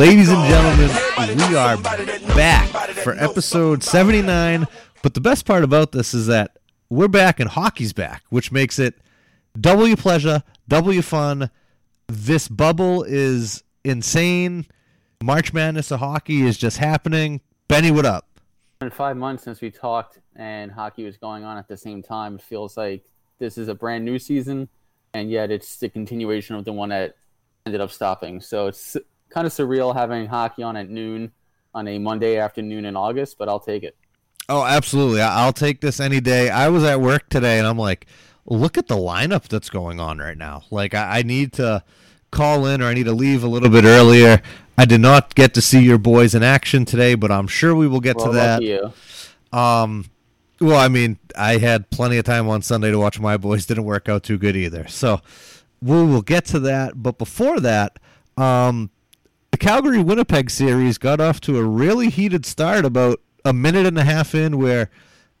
Ladies and gentlemen, we are back for episode 79. But the best part about this is that we're back and hockey's back, which makes it W pleasure, W fun. This bubble is insane. March Madness of hockey is just happening. Benny, what up? In five months since we talked and hockey was going on at the same time, it feels like this is a brand new season, and yet it's the continuation of the one that ended up stopping. So it's kind of surreal having hockey on at noon on a Monday afternoon in August, but I'll take it. Oh, absolutely. I'll take this any day. I was at work today and I'm like, look at the lineup that's going on right now. Like, I, I need to call in or I need to leave a little bit earlier. I did not get to see your boys in action today, but I'm sure we will get well, to that. You. Um, well, I mean, I had plenty of time on Sunday to watch my boys. Didn't work out too good either. So we will get to that. But before that, um, Calgary Winnipeg series got off to a really heated start about a minute and a half in, where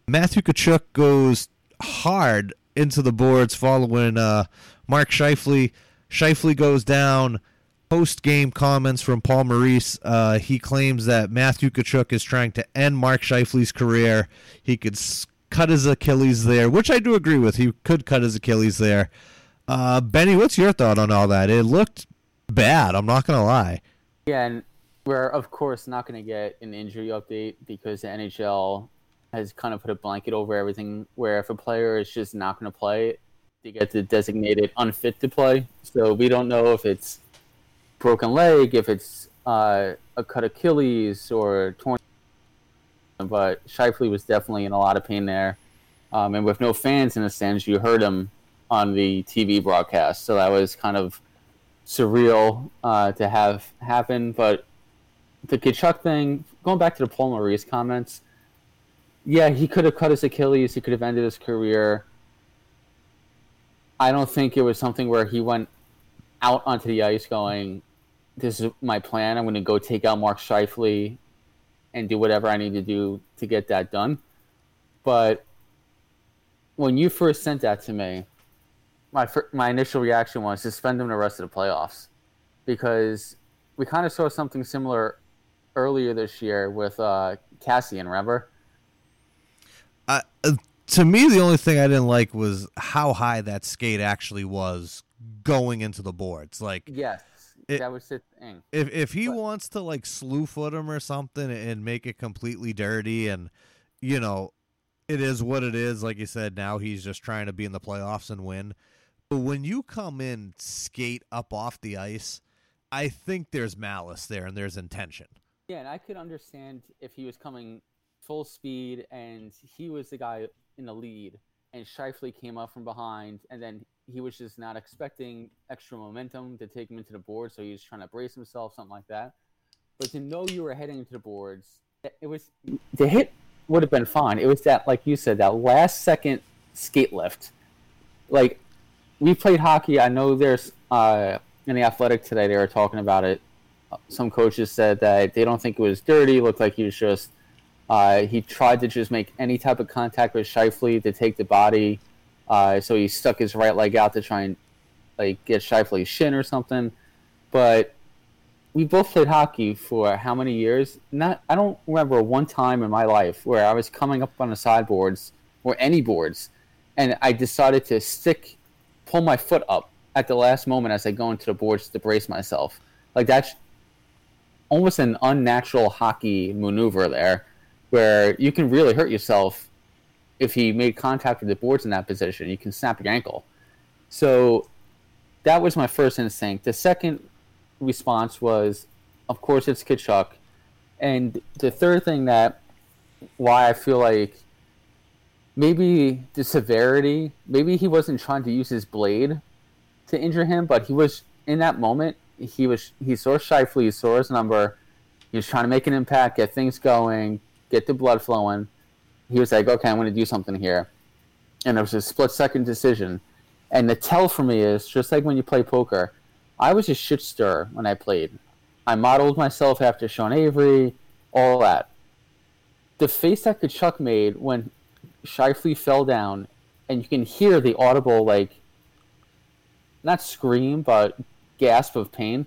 Matthew Tkachuk goes hard into the boards following uh, Mark Scheifele. Scheifele goes down. Post game comments from Paul Maurice. Uh, he claims that Matthew Tkachuk is trying to end Mark Scheifele's career. He could cut his Achilles there, which I do agree with. He could cut his Achilles there. Uh, Benny, what's your thought on all that? It looked bad. I'm not gonna lie. Yeah, and we're of course not going to get an injury update because the NHL has kind of put a blanket over everything. Where if a player is just not going to play, they get the designated unfit to play. So we don't know if it's broken leg, if it's uh, a cut Achilles or torn. But Scheifele was definitely in a lot of pain there, um, and with no fans in the stands, you heard him on the TV broadcast. So that was kind of surreal uh, to have happen. But the Tkachuk thing, going back to the Paul Maurice comments, yeah, he could have cut his Achilles. He could have ended his career. I don't think it was something where he went out onto the ice going, "This is my plan. I'm going to go take out Mark Scheifele and do whatever I need to do to get that done." But when you first sent that to me, my my initial reaction was suspend him the rest of the playoffs because we kind of saw something similar earlier this year with uh, Kassian. Remember? Uh, to me, the only thing I didn't like was how high that skate actually was going into the boards. Like, yes, it, that was the thing. If if he but, wants to like slew foot him or something and make it completely dirty, and you know, it is what it is. Like you said, now he's just trying to be in the playoffs and win. When you come in skate up off the ice, I think there's malice there and there's intention. Yeah, and I could understand if he was coming full speed and he was the guy in the lead and Scheifele came up from behind and then he was just not expecting extra momentum to take him into the board, so he was trying to brace himself, something like that. But to know you were heading into the boards, it was the hit would have been fine. It was that, like you said, that last second skate lift. Like we played hockey. I know there's uh, in the athletic today they were talking about it. Some coaches said that they don't think it was dirty. Looked like he was just uh, he tried to just make any type of contact with Scheifele to take the body. Uh, so he stuck his right leg out to try and like get Scheifele's shin or something. But we both played hockey for how many years? Not I don't remember one time in my life where I was coming up on the sideboards or any boards, and I decided to stick pull my foot up at the last moment as I go into the boards to brace myself. Like that's almost an unnatural hockey maneuver there, where you can really hurt yourself if he made contact with the boards in that position. You can snap your ankle. So that was my first instinct. The second response was, of course, it's Tkachuk. And the third thing that why I feel like maybe the severity, maybe he wasn't trying to use his blade to injure him, but he was in that moment. He was he saw Scheifele, he saw his number. He was trying to make an impact, get things going, get the blood flowing. He was like, okay, I'm going to do something here, and it was a split second decision. And the tell for me is just like when you play poker. I was a shit stir when I played. I modeled myself after Sean Avery, all that. The face that Tkachuk made when Scheifele fell down, and you can hear the audible like, not scream but gasp of pain.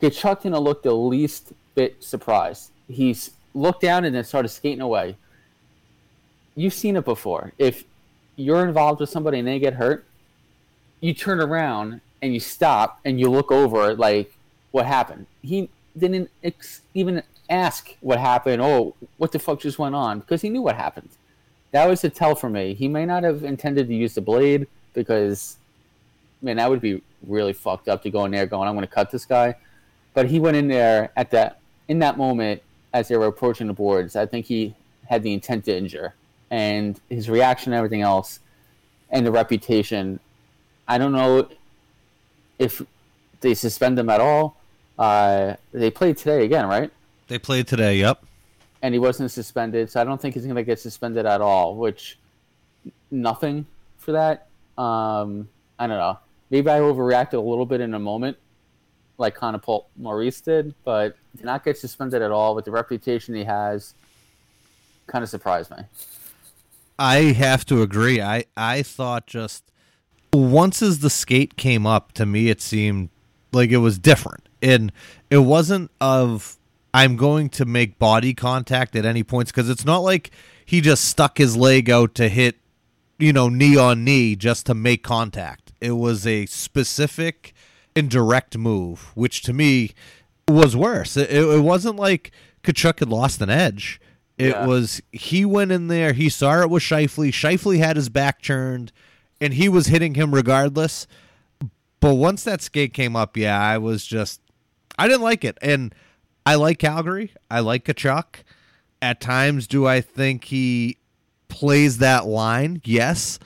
Tkachuk didn't look the least bit surprised. He's looked down and then started skating away. You've seen it before. If you're involved with somebody and they get hurt, you turn around and you stop and you look over like what happened. He didn't ex- even ask what happened. Oh, what the fuck just went on? Because he knew what happened. That was a tell for me. He may not have intended to use the blade because, man, that would be really fucked up to go in there going, "I'm going to cut this guy." But he went in there at that in that moment as they were approaching the boards. I think he had the intent to injure, and his reaction and everything else, and the reputation. I don't know if they suspend him at all. Uh, they played today again, right? They played today. Yep. And he wasn't suspended, so I don't think he's going to get suspended at all. Which nothing for that. Um, I don't know. Maybe I overreacted a little bit in a moment, like of Paul Maurice did, but to not get suspended at all with the reputation he has, kind of surprised me. I have to agree. I I thought just once as the skate came up to me, it seemed like it was different, and it wasn't of I'm going to make body contact at any points because it's not like he just stuck his leg out to hit, you know, knee on knee just to make contact. It was a specific and direct move, which to me was worse. It, it wasn't like Tkachuk had lost an edge. It yeah. was he went in there, he saw it was Scheifele. Scheifele had his back turned, and he was hitting him regardless. But once that skate came up, yeah, I was just I didn't like it. And I like Calgary. I like Tkachuk. At times, do I think he plays that line? Yes.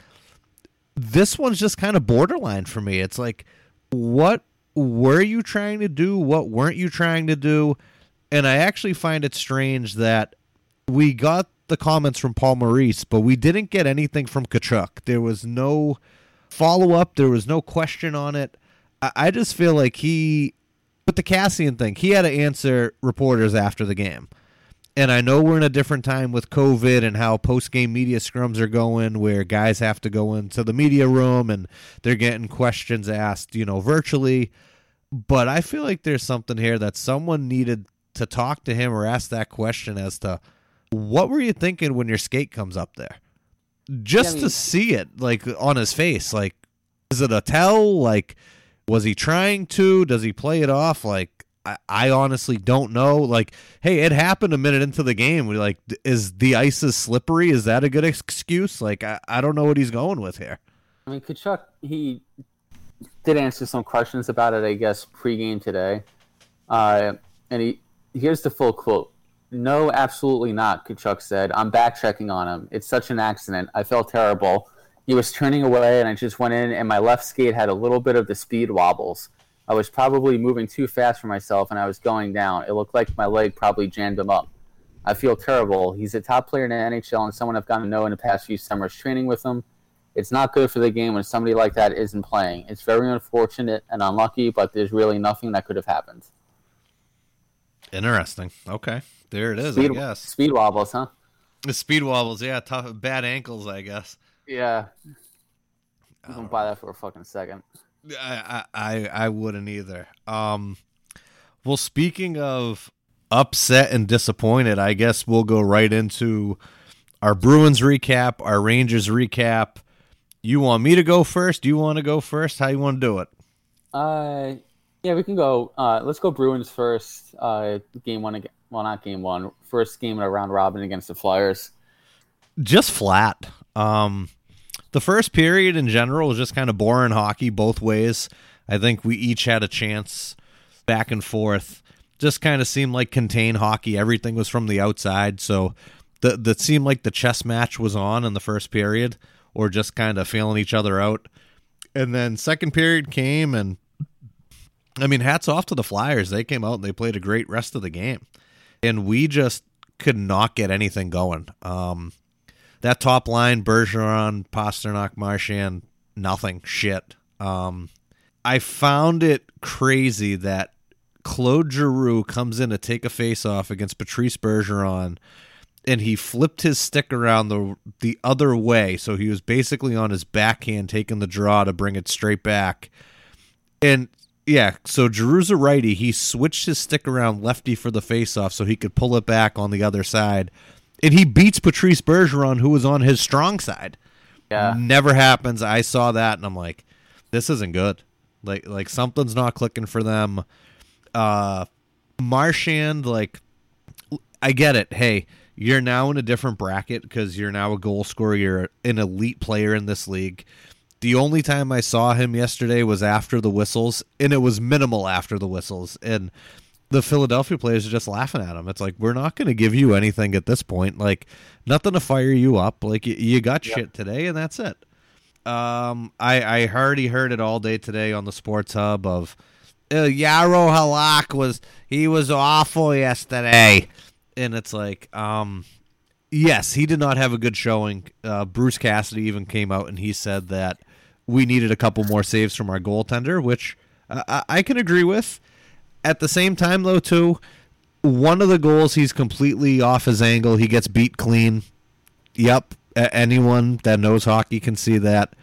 This one's just kind of borderline for me. It's like, what were you trying to do? What weren't you trying to do? And I actually find it strange that we got the comments from Paul Maurice, but we didn't get anything from Tkachuk. There was no follow up. There was no question on it. I just feel like he the Kassian thing, he had to answer reporters after the game. And I know we're in a different time with COVID and how post game media scrums are going, where guys have to go into the media room and they're getting questions asked, you know, virtually. But I feel like there's something here that someone needed to talk to him or ask that question as to what were you thinking when your skate comes up there? Just yeah, I mean, to see it, like on his face, like, is it a tell? Like, was he trying to? Does he play it off? Like, I, honestly don't know. Like, hey, it happened a minute into the game. We like, is the ice is slippery? Is that a good excuse? Like, I, I don't know what he's going with here. I mean, Tkachuk, he did answer some questions about it, I guess, pregame today. Uh, and he here's the full quote. No, absolutely not, Tkachuk said. I'm back checking on him. It's such an accident. I felt terrible he was turning away, and I just went in, and my left skate had a little bit of the speed wobbles. I was probably moving too fast for myself, and I was going down. It looked like my leg probably jammed him up. I feel terrible. He's a top player in the NHL and someone I've gotten to know in the past few summers training with him. It's not good for the game when somebody like that isn't playing. It's very unfortunate and unlucky, but there's really nothing that could have happened. Interesting. Okay. There it is, speed, I guess. Speed wobbles, huh? The speed wobbles, yeah. Tough, bad ankles, I guess. Yeah. I don't buy that for a fucking second. I, I I wouldn't either. Um, well, speaking of upset and disappointed, I guess we'll go right into our Bruins recap, our Rangers recap. You want me to go first? Do you want to go first? How you want to do it? Uh, yeah, we can go. Uh, let's go Bruins first. Uh, game one again. Well, not game one. First game in a round robin against the Flyers. Just flat. Um, the first period in general was just kind of boring hockey both ways. I think we each had a chance back and forth. Just kind of seemed like contained hockey. Everything was from the outside, so the that seemed like the chess match was on in the first period, or just kind of feeling each other out. And then second period came, and I mean, hats off to the Flyers. They came out and they played a great rest of the game, and we just could not get anything going. Um, that top line, Bergeron, Pastrnak, Marchand, nothing, shit. Um, I found it crazy that Claude Giroux comes in to take a face off against Patrice Bergeron, and he flipped his stick around the the other way, so he was basically on his backhand taking the draw to bring it straight back. And yeah, so Giroux's a righty. He switched his stick around lefty for the face off so he could pull it back on the other side. And he beats Patrice Bergeron, who was on his strong side. Yeah. Never happens. I saw that and I'm like, this isn't good. Like like something's not clicking for them. Uh Marchand, like I get it. Hey, you're now in a different bracket because you're now a goal scorer. You're an elite player in this league. The only time I saw him yesterday was after the whistles, and it was minimal after the whistles. And the Philadelphia players are just laughing at him. It's like we're not going to give you anything at this point. Like nothing to fire you up. Like you, you got yep. shit today, and that's it. Um, I I already heard it all day today on the Sports Hub of uh, Jaro Halak was he was awful yesterday, and it's like um. Yes, he did not have a good showing. Uh, Bruce Cassidy even came out and he said that we needed a couple more saves from our goaltender, which uh, I can agree with. At the same time, though, too, one of the goals he's completely off his angle. He gets beat clean. Yep, anyone that knows hockey can see that.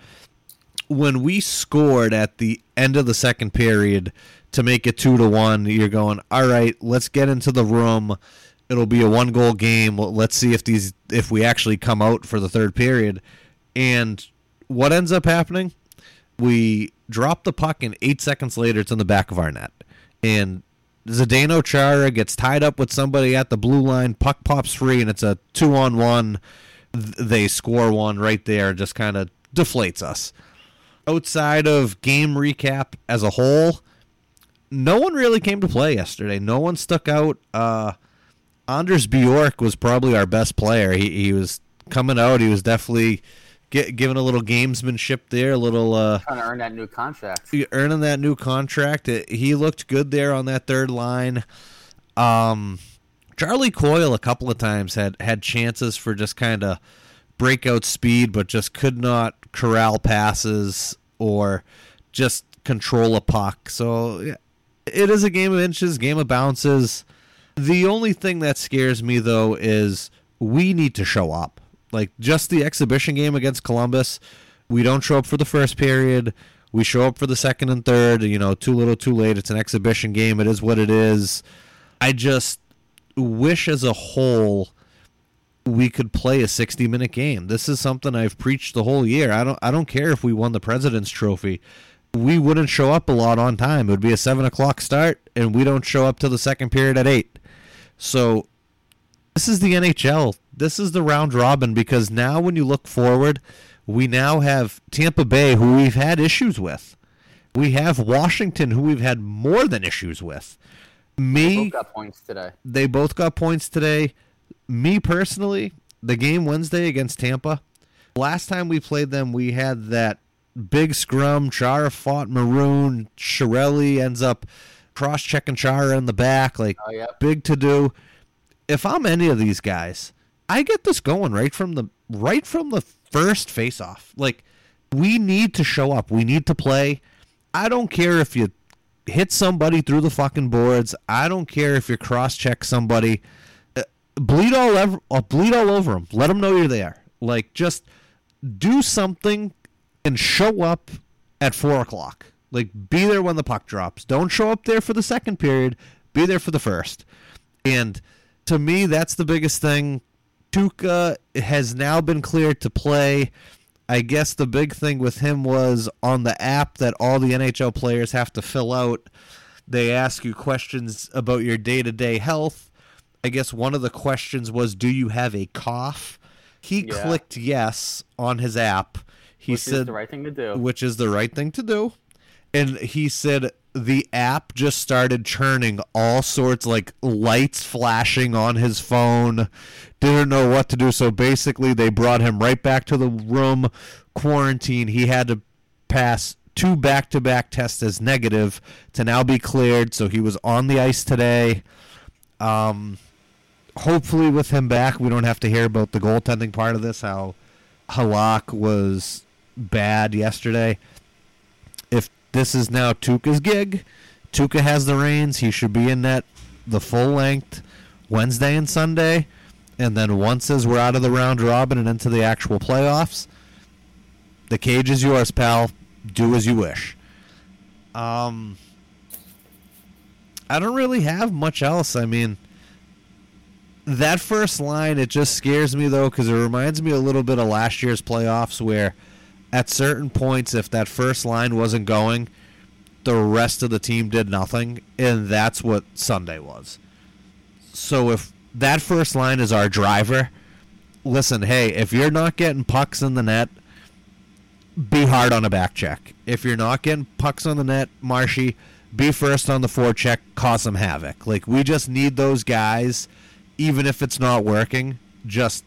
When we scored at the end of the second period to make it two to one, you're going, all right, let's get into the room. It'll be a one goal game. Let's see if these if we actually come out for the third period. And what ends up happening? We drop the puck, and eight seconds later, it's in the back of our net. And Zdeno Chara gets tied up with somebody at the blue line. Puck pops free, and it's a two on one. They score one right there, just kind of deflates us. Outside of game recap as a whole, no one really came to play yesterday. No one stuck out. Uh, Anders Bjork was probably our best player. He, he was coming out. He was definitely get given a little gamesmanship there, a little uh, trying to earn that new contract. Earning that new contract, he looked good there on that third line. Um, Charlie Coyle a couple of times had had chances for just kind of breakout speed, but just could not corral passes or just control a puck. So yeah, it is a game of inches, game of bounces. The only thing that scares me though is we need to show up. Like just the exhibition game against Columbus, we don't show up for the first period. We show up for the second and third. You know, too little, too late. It's an exhibition game. It is what it is. I just wish, as a whole, we could play a 60 minute game. This is something I've preached the whole year. I don't. I don't care if we won the President's Trophy. We wouldn't show up a lot on time. It would be a seven o'clock start, and we don't show up till the second period at eight. So this is the NHL. This is the round robin because now when you look forward, we now have Tampa Bay, who we've had issues with. We have Washington, who we've had more than issues with. Me, they both got points today. They both got points today. Me personally, the game Wednesday against Tampa. Last time we played them, we had that big scrum. Chara fought Maroon. Cirelli ends up cross checking Chara in the back. Like oh, yep. big to do if I'm any of these guys, I get this going right from the right from the first face off. Like we need to show up. We need to play. I don't care if you hit somebody through the fucking boards. I don't care if you cross check somebody. Uh, bleed all over, uh, bleed all over them. Let them know you're there. Like just do something and show up at four o'clock. Like be there when the puck drops. Don't show up there for the second period. Be there for the first. And to me, that's the biggest thing. Tuukka has now been cleared to play. I guess the big thing with him was on the app that all the NHL players have to fill out. They ask you questions about your day to day health. I guess one of the questions was, Do you have a cough? He yeah. clicked yes on his app. He which said, the right thing to do. Which is the right thing to do. And he said, the app just started churning all sorts like lights flashing on his phone. Didn't know what to do. So basically, they brought him right back to the room, quarantine. He had to pass two back to back tests as negative to now be cleared. So he was on the ice today. Um, hopefully, with him back, we don't have to hear about the goaltending part of this, how Halak was bad yesterday. If this is now Tuukka's gig, Tuukka has the reins. He should be in that the full length Wednesday and Sunday. And then once as we're out of the round robin and into the actual playoffs, the cage is yours, pal. Do as you wish. Um, I don't really have much else. I mean, that first line, it just scares me though, because it reminds me a little bit of last year's playoffs, where at certain points, if that first line wasn't going, the rest of the team did nothing, and that's what Sunday was. So if that first line is our driver, listen, hey, if you're not getting pucks in the net, be hard on a back check. If you're not getting pucks on the net, Marshy, be first on the forecheck, cause some havoc. Like we just need those guys, even if it's not working, just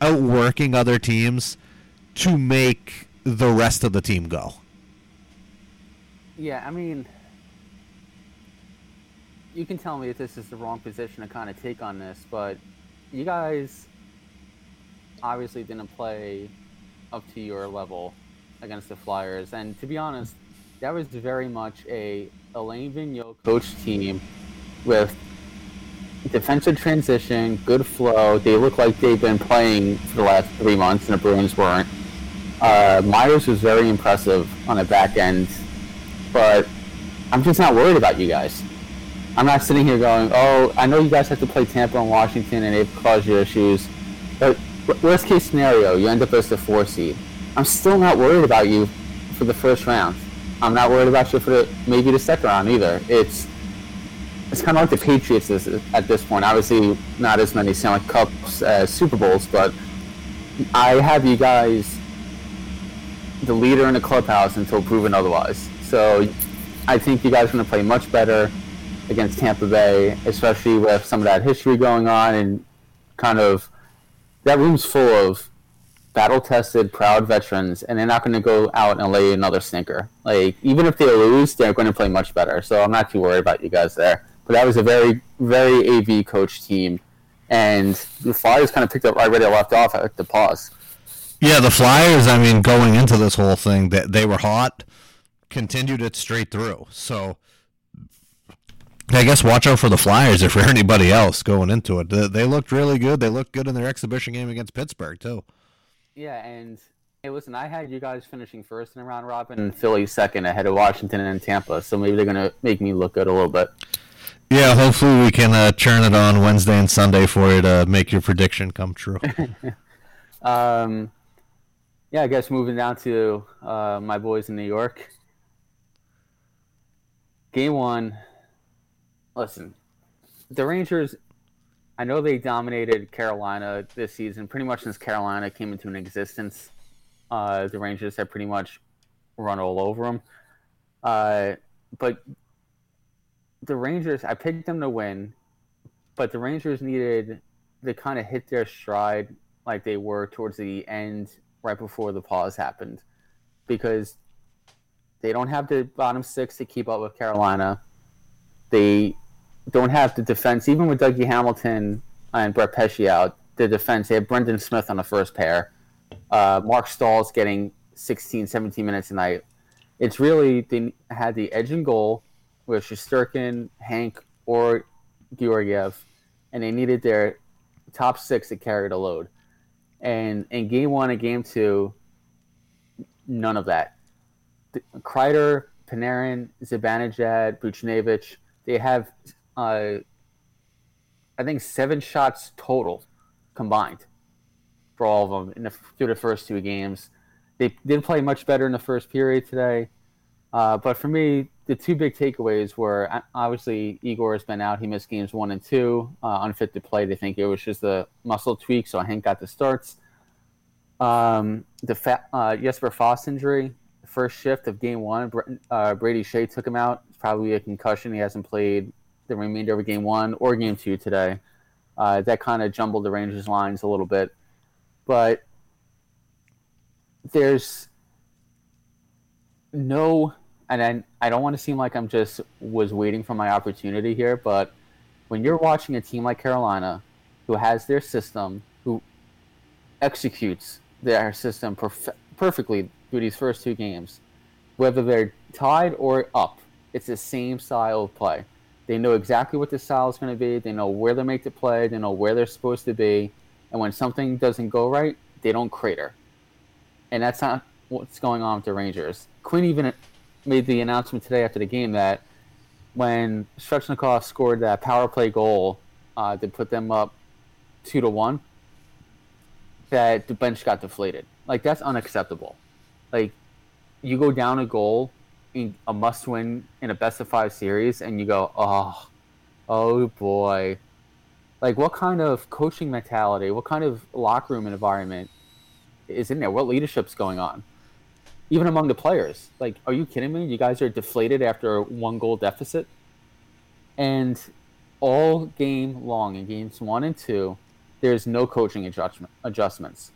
outworking other teams to make the rest of the team go. Yeah, I mean, you can tell me if this is the wrong position to kind of take on this, but you guys obviously didn't play up to your level against the Flyers, and to be honest, that was very much a Alain Vigneault coach team with defensive transition, good flow. They look like they've been playing for the last three months, and the Bruins weren't. Uh, Myers was very impressive on the back end, but I'm just not worried about you guys. I'm not sitting here going, oh, I know you guys have to play Tampa and Washington and they've caused you issues, but worst case scenario, you end up as the four seed. I'm still not worried about you for the first round. I'm not worried about you for the, maybe the second round either. It's it's kind of like the Patriots is, at this point. Obviously, not as many Stanley Cups as Super Bowls, but I have you guys the leader in the clubhouse until proven otherwise. So I think you guys are going to play much better against Tampa Bay, especially with some of that history going on and kind of that room's full of battle tested, proud veterans, and they're not going to go out and lay another stinker. Like even if they lose, they're going to play much better. So I'm not too worried about you guys there. But that was a very, very AV coach team, and the Flyers kind of picked up right where they left off at the pause. Yeah, the Flyers. I mean, going into this whole thing, that they, they were hot, continued it straight through. So. I guess watch out for the Flyers if for anybody else going into it. They, they looked really good. They looked good in their exhibition game against Pittsburgh too. Yeah, and hey, listen, I had you guys finishing first in a round robin and Philly second ahead of Washington and Tampa, so maybe they're gonna make me look good a little bit. Yeah, hopefully we can uh, churn it on Wednesday and Sunday for you to make your prediction come true. um, yeah, I guess moving down to uh, my boys in New York. Game one. Listen, the Rangers I know they dominated Carolina this season pretty much since Carolina came into an existence. Uh, the Rangers have pretty much run all over them. Uh, but the Rangers, I picked them to win, but the Rangers needed to kind of hit their stride like they were towards the end, right before the pause happened, because they don't have the bottom six to keep up with Carolina. They don't have the defense, even with Dougie Hamilton and Brett Pesce out, the defense, they have Brendan Smith on the first pair. Uh, Marc Staal's getting 16, 17 minutes a night. It's really, they had the edge and goal with Shesterkin, Hank, or Georgiev, and they needed their top six to carry the load. And in game one and game two, none of that. Kreider, Panarin, Zibanejad, Buchnevich, they have uh, I think seven shots total combined for all of them in the, through the first two games. They didn't play much better in the first period today. Uh, but for me, the two big takeaways were obviously Igor has been out. He missed games one and two, uh, unfit to play. They think it was just a muscle tweak, so I Hank got the starts. Um, the fa- uh, Jesper Fast injury, first shift of game one, uh, Brady Skjei took him out It's probably a concussion. He hasn't played the remainder of game one or game two today. Uh, that kind of jumbled the Rangers lines a little bit, but there's no, and I, I don't want to seem like I'm just was waiting for my opportunity here, but when you're watching a team like Carolina, who has their system, who executes their system perf- perfectly through these first two games, whether they're tied or up, it's the same style of play. They know exactly what the style is going to be. They know where they make the play. They know where they're supposed to be. And when something doesn't go right, they don't crater. And that's not what's going on with the Rangers. Quinn even made the announcement today after the game that when Svechnikov scored that power play goal uh, to put them up two to one, that the bench got deflated. Like that's unacceptable. Like you go down a goal in a must-win in a best of five series, and you go, oh, oh boy. Like what kind of coaching mentality, what kind of locker room environment is in there? What leadership's going on? Even among the players. Like, are you kidding me? You guys are deflated after one goal deficit. And all game long in games one and two, there's no coaching adjustment, adjustments.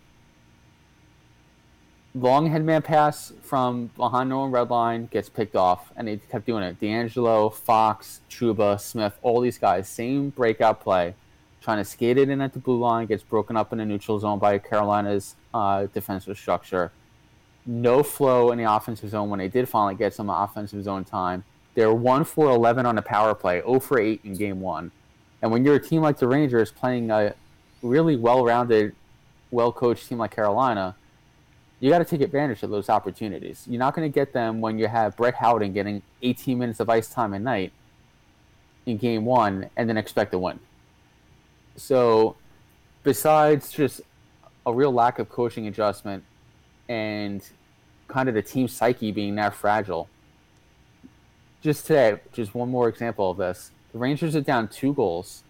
Long headman pass from behind no red line gets picked off, and they kept doing it. DeAngelo, Fox, Trouba, Smith, all these guys, same breakout play, trying to skate it in at the blue line, gets broken up in the neutral zone by Carolina's uh, defensive structure. No flow in the offensive zone when they did finally get some offensive zone time. They're 1 for 11 on the power play, 0 for 8 in game one. And when you're a team like the Rangers playing a really well-rounded, well-coached team like Carolina, you got to take advantage of those opportunities. You're not going to get them when you have Brett Howden getting 18 minutes of ice time a night in game one and then expect to win. So, besides just a real lack of coaching adjustment and kind of the team psyche being that fragile, just today, just one more example of this. The Rangers are down two goals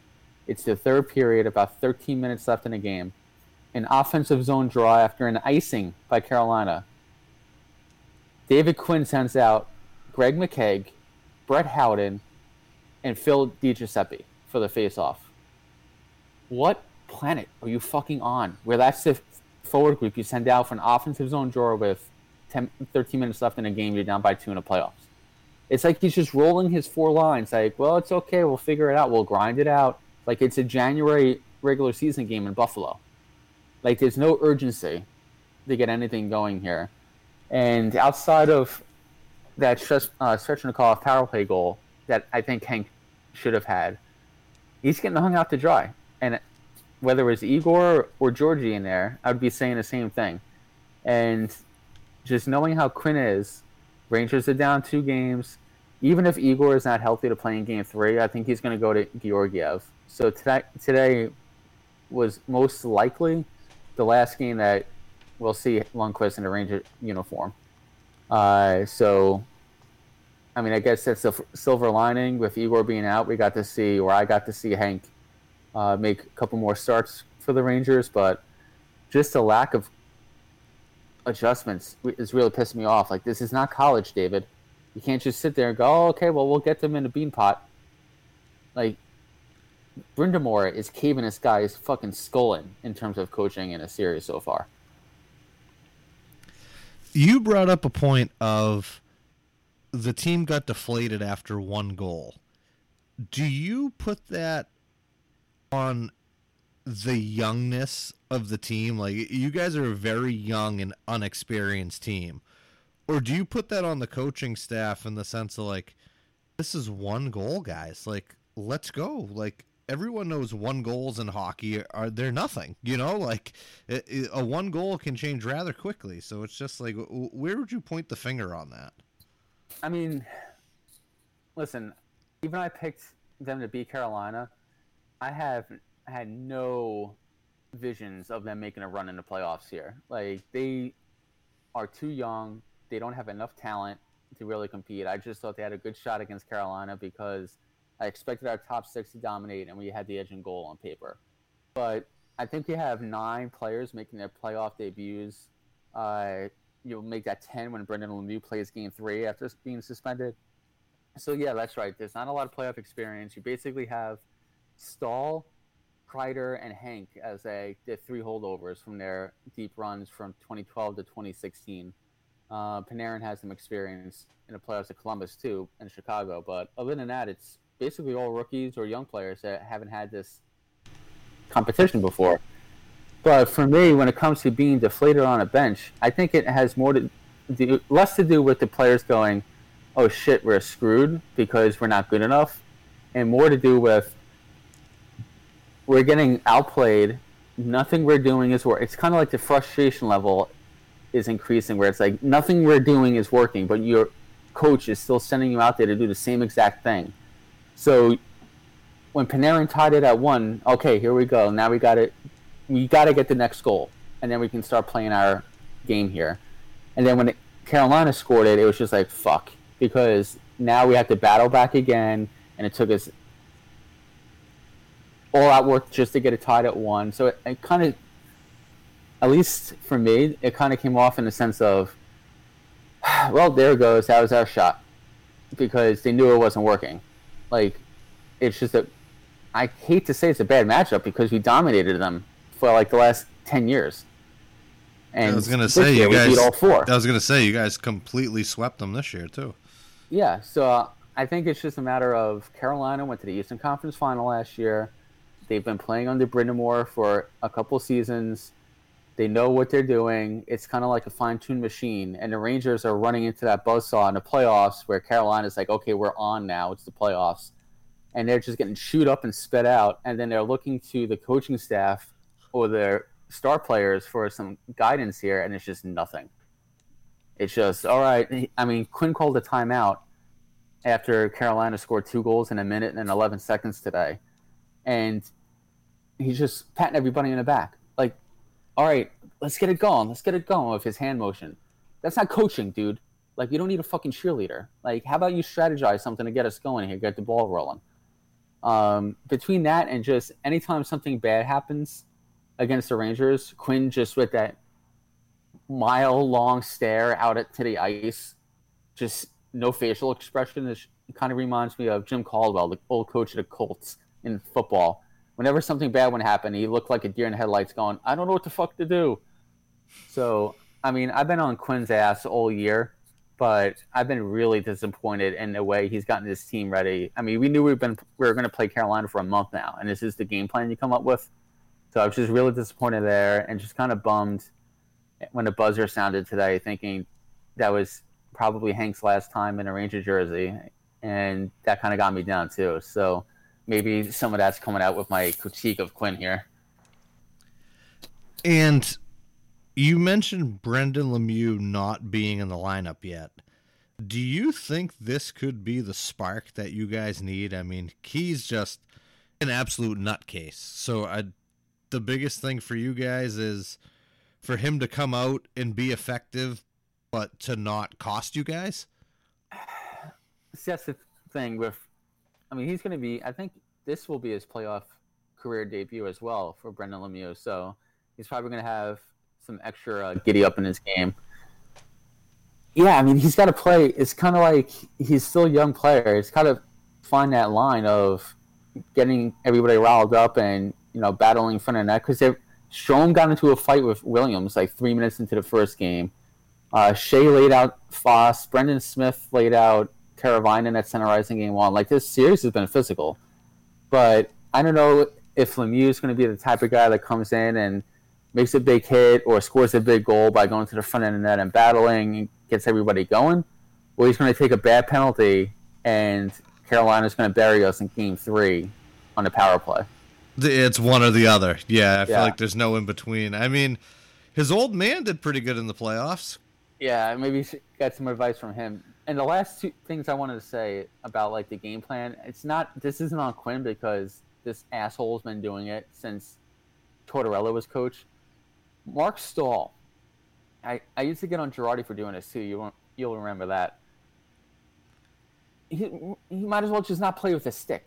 it's the third period, about 13 minutes left in the game. An offensive zone draw after an icing by Carolina. David Quinn sends out Greg McKegg, Brett Howden, and Phil DiGiuseppe for the face-off. What planet are you fucking on? Where that's the forward group you send out for an offensive zone draw with 10, 13 minutes left in a game, you're down by two in the playoffs. It's like he's just rolling his four lines, like, well, it's okay, we'll figure it out, we'll grind it out. Like it's a January regular season game in Buffalo. Like there's no urgency to get anything going here. And outside of that uh, Svechnikov power play goal that I think Hank should have had, he's getting hung out to dry. And whether it was Igor or Georgie in there, I would be saying the same thing. And just knowing how Quinn is, Rangers are down two games. Even if Igor is not healthy to play in game three, I think he's going to go to Georgiev. So today, today was most likely the last game that we'll see Lundqvist in a Ranger uniform. Uh, so, I mean, I guess that's the silver lining with Igor being out. We got to see, or I got to see Hank uh, make a couple more starts for the Rangers, but just a lack of adjustments is really pissing me off. Like, this is not college, David. You can't just sit there and go, oh, okay, well, we'll get them in a Beanpot. Like, Brind'Amour is caving this guy's fucking skull in in terms of coaching in a series so far. You brought up a point of the team got deflated after one goal. Do you put that on the youngness of the team? Like you guys are a very young and unexperienced team. Or do you put that on the coaching staff in the sense of like this is one goal, guys. Like let's go. Like everyone knows one goals in hockey are they're nothing. You know, like it, it, a one goal can change rather quickly. So it's just like, where would you point the finger on that? I mean, listen, even I picked them to beat Carolina. I have had no visions of them making a run in the playoffs here. Like they are too young. They don't have enough talent to really compete. I just thought they had a good shot against Carolina because I expected our top six to dominate, and we had the edge in goal on paper. But I think we have nine players making their playoff debuts. Uh, you'll make that ten when Brendan Lemieux plays Game Three after being suspended. So yeah, that's right. There's not a lot of playoff experience. You basically have Staal, Kreider, and Hank as a the three holdovers from their deep runs from 2012 to 2016. Uh, Panarin has some experience in the playoffs at Columbus too, and Chicago. But other than that, it's basically all rookies or young players that haven't had this competition before. But for me, when it comes to being deflated on a bench, I think it has more to do, less to do with the players going, "Oh shit, we're screwed because we're not good enough," and more to do with we're getting outplayed. Nothing we're doing is work. It's kind of like the frustration level is increasing, where it's like nothing we're doing is working, but your coach is still sending you out there to do the same exact thing. So when Panarin tied it at one, okay, here we go. Now we got it. We got to get the next goal, and then we can start playing our game here. And then when Carolina scored it, it was just like fuck, because now we have to battle back again, and it took us all out work just to get it tied at one. So it, it kind of, at least for me, it kind of came off in the sense of, well, there goes. That was our shot, because they knew it wasn't working. Like, it's just that I hate to say it's a bad matchup because we dominated them for like the last ten years. And I was gonna say you guys. all four. I was gonna say you guys completely swept them this year too. Yeah, so uh, I think it's just a matter of Carolina went to the Eastern Conference Final last year. They've been playing under Brind'Amour for a couple seasons. They know what they're doing. It's kind of like a fine-tuned machine, and the Rangers are running into that buzzsaw in the playoffs, where Carolina's like, "Okay, we're on now. It's the playoffs." and they're just getting chewed up and spit out, and then they're looking to the coaching staff or their star players for some guidance here, and it's just nothing. It's just all right. I mean, Quinn called a timeout after Carolina scored two goals in a minute and 11 seconds today, and he's just patting everybody in the back, like, "All right, let's get it going. Let's get it going." With his hand motion, that's not coaching, dude. Like, you don't need a fucking cheerleader. Like, how about you strategize something to get us going here, get the ball rolling? Um, between that and just anytime something bad happens against the Rangers, Quinn just with that mile long stare out at, to the ice, just no facial expression. It kind of reminds me of Jim Caldwell, the old coach of the Colts in football. Whenever something bad would happen, he looked like a deer in headlights going, I don't know what the fuck to do. So, I mean, I've been on Quinn's ass all year but I've been really disappointed in the way he's gotten his team ready. I mean, we knew we've been we were going to play Carolina for a month now, and this is the game plan you come up with. So I was just really disappointed there, and just kind of bummed when the buzzer sounded today, thinking that was probably Hank's last time in a Ranger jersey, and that kind of got me down too. So maybe some of that's coming out with my critique of Quinn here. And you mentioned Brendan Lemieux not being in the lineup yet. Do you think this could be the spark that you guys need? I mean, Key's just an absolute nutcase. So I, the biggest thing for you guys is for him to come out and be effective, but to not cost you guys. See, that's the thing with. I mean, he's going to be. I think this will be his playoff career debut as well for Brendan Lemieux. So he's probably going to have some extra uh, giddy up in his game. Yeah, I mean, he's got to play. It's kind of like he's still a young player. It's kind of find that line of getting everybody riled up and you know battling in front of net because Strome got into a fight with Williams like three minutes into the first game. Uh, Skjei laid out Fast. Brendan Smith laid out Teravainen at center ice in game one. Like this series has been physical, but I don't know if Lemieux is going to be the type of guy that comes in and makes a big hit or scores a big goal by going to the front end of the net and battling, and gets everybody going, or he's going to take a bad penalty and Carolina's going to bury us in game three on the power play. It's one or the other. Yeah, I feel yeah. like there's no in between. I mean, his old man did pretty good in the playoffs. Yeah, maybe got some advice from him. And the last two things I wanted to say about like the game plan, it's not this isn't on Quinn because this asshole's been doing it since Tortorella was coach. Marc Staal, I, I used to get on Girardi for doing this too. You won't, you'll remember that. He, he might as well just not play with a stick.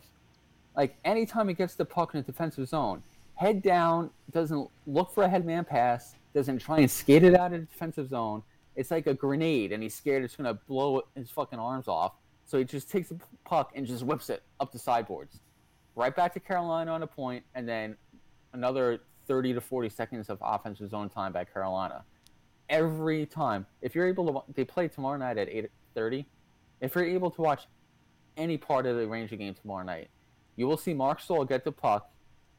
Like anytime he gets the puck in the defensive zone, head down, doesn't look for a headman pass, doesn't try and skate it out of the defensive zone. It's like a grenade, and he's scared it's to blow his fucking arms off. So he just takes the puck and just whips it up the sideboards, right back to Carolina on a point, and then another 30 to 40 seconds of offensive zone time by Carolina. Every time, if you're able to, they play tomorrow night at 8:30. If you're able to watch any part of the Ranger game tomorrow night, you will see Marc Staal get the puck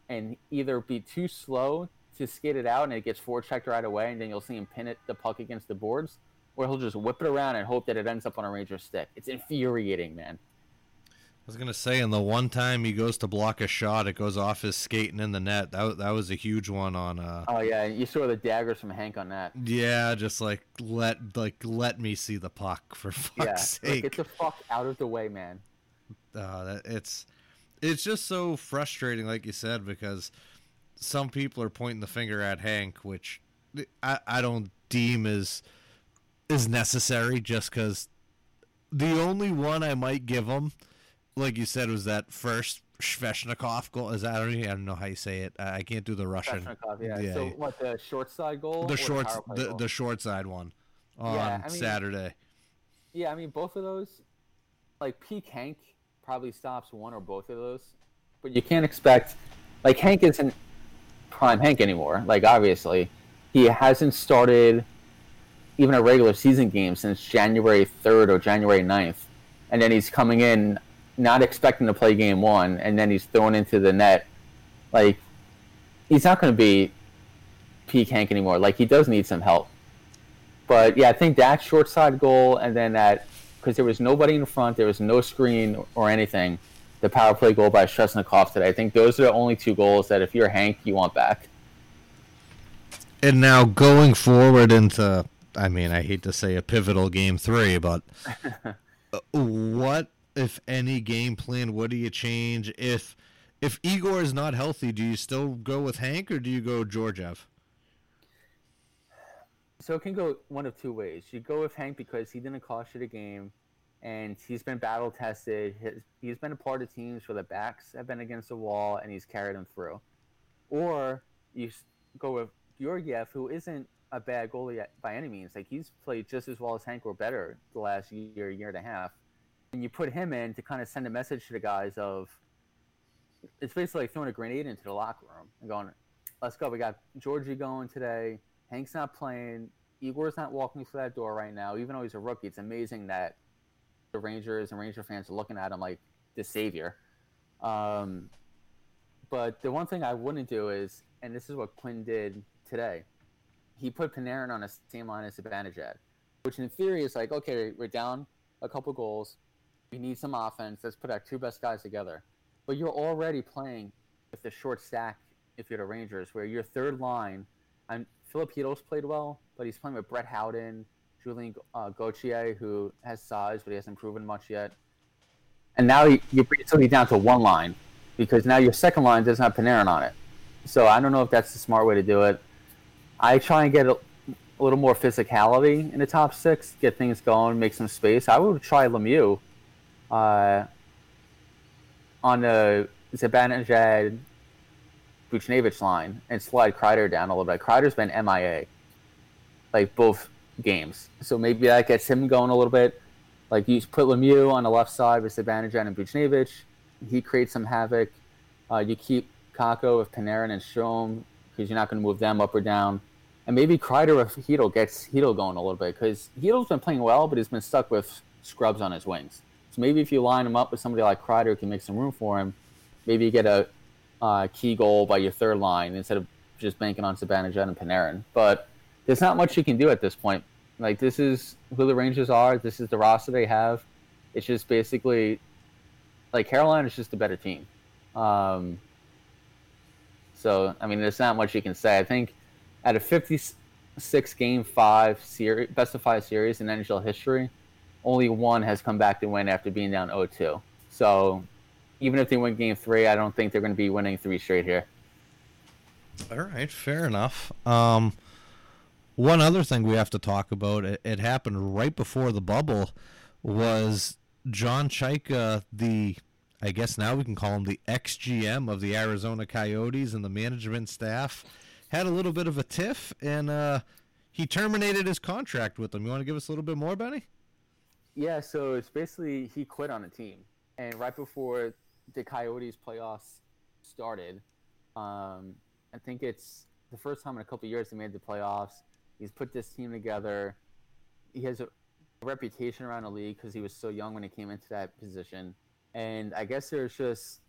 and either be too slow to skate it out and it gets forechecked right away, and then you'll see him pin it the puck against the boards, or he'll just whip it around and hope that it ends up on a Ranger stick. It's infuriating, man. I was gonna say, in the one time he goes to block a shot, it goes off his skating in the net. That that was a huge one on. Uh, oh yeah, you saw the daggers from Hank on that. Yeah, just like let like let me see the puck for fuck's yeah, sake. Like, get the fuck out of the way, man. Uh, that, it's it's just so frustrating, like you said, because some people are pointing the finger at Hank, which I I don't deem as is necessary, just because the only one I might give him like you said, was that first Svechnikov goal. Is that I don't, even, I don't know how you say it. I can't do the Russian. Yeah. yeah. So what the short side goal? The short the, the, the short side one on yeah, I mean, Saturday. Yeah, I mean both of those. Like peak Hank probably stops one or both of those, but you can't expect. Like Hank isn't prime Hank anymore. Like obviously, he hasn't started even a regular season game since January third or January 9th. and then he's coming in not expecting to play game one, and then he's thrown into the net. Like, he's not going to be peak Hank anymore. Like, he does need some help. But yeah, I think that short side goal, and then that because there was nobody in front, there was no screen or anything. The power play goal by Svechnikov today. I think those are the only two goals that if you're Hank, you want back. And now going forward into, I mean, I hate to say a pivotal game three, but uh, what if any game plan, what do you change? If if Igor is not healthy, do you still go with Hank or do you go Georgiev? So it can go one of two ways. You go with Hank because he didn't cost you the game, and he's been battle tested. he's been a part of teams where the backs have been against the wall, and he's carried them through. Or you go with Georgiev, who isn't a bad goalie by any means. Like he's played just as well as Hank or better the last year, year and a half and you put him in to kind of send a message to the guys of it's basically like throwing a grenade into the locker room and going, "Let's go. We got Georgie going today. Hank's not playing. Igor's not walking through that door right now. Even though he's a rookie, it's amazing that the Rangers and Ranger fans are looking at him like the savior." Um, but the one thing I wouldn't do is, and this is what Quinn did today, he put Panarin on a same line as Zibanejad, which in theory is like, okay, we're down a couple goals we need some offense. Let's put our two best guys together. But you're already playing with the short stack if you're the Rangers, where your third line, and Chytil's played well, but he's playing with Brett Howden, Julien uh, Gauthier, who has size, but he hasn't proven much yet. And now you, you're basically down to one line because now your second line doesn't have Panarin on it. So I don't know if that's the smart way to do it. I try and get a, a little more physicality in the top six, get things going, make some space. I would try Lemieux uh, on the Zibanejad Buchnevich line and slide Kreider down a little bit. Kreider's been MIA, like both games. So maybe that gets him going a little bit. Like you put Lemieux on the left side with Zibanejad and Buchnevich. He creates some havoc. Uh, you keep Kakko with Panarin and Strome because you're not going to move them up or down. And maybe Kreider with Chytil gets Chytil going a little bit because Chytil's been playing well, but he's been stuck with scrubs on his wings. So maybe if you line him up with somebody like Kreider who can make some room for him, maybe you get a uh, key goal by your third line instead of just banking on Zibanejad and Panarin. But there's not much you can do at this point. Like this is who the Rangers are. This is the roster they have. It's just basically like Carolina is just a better team. Um, so I mean, there's not much you can say. I think at a 56 game five series, best of five series in NHL history, only one has come back to win after being down 0-2. So even if they win game three, I don't think they're going to be winning three straight here. All right, fair enough. Um, one other thing we have to talk about, it, it happened right before the bubble, was John Chayka, the, I guess now we can call him the ex-GM of the Arizona Coyotes and the management staff, had a little bit of a tiff, and uh, he terminated his contract with them. You want to give us a little bit more, Benny? Yeah, so it's basically he quit on a team, and right before the Coyotes playoffs started, um, I think it's the first time in a couple years they made the playoffs. He's put this team together. He has a reputation around the league because he was so young when he came into that position, and I guess there's just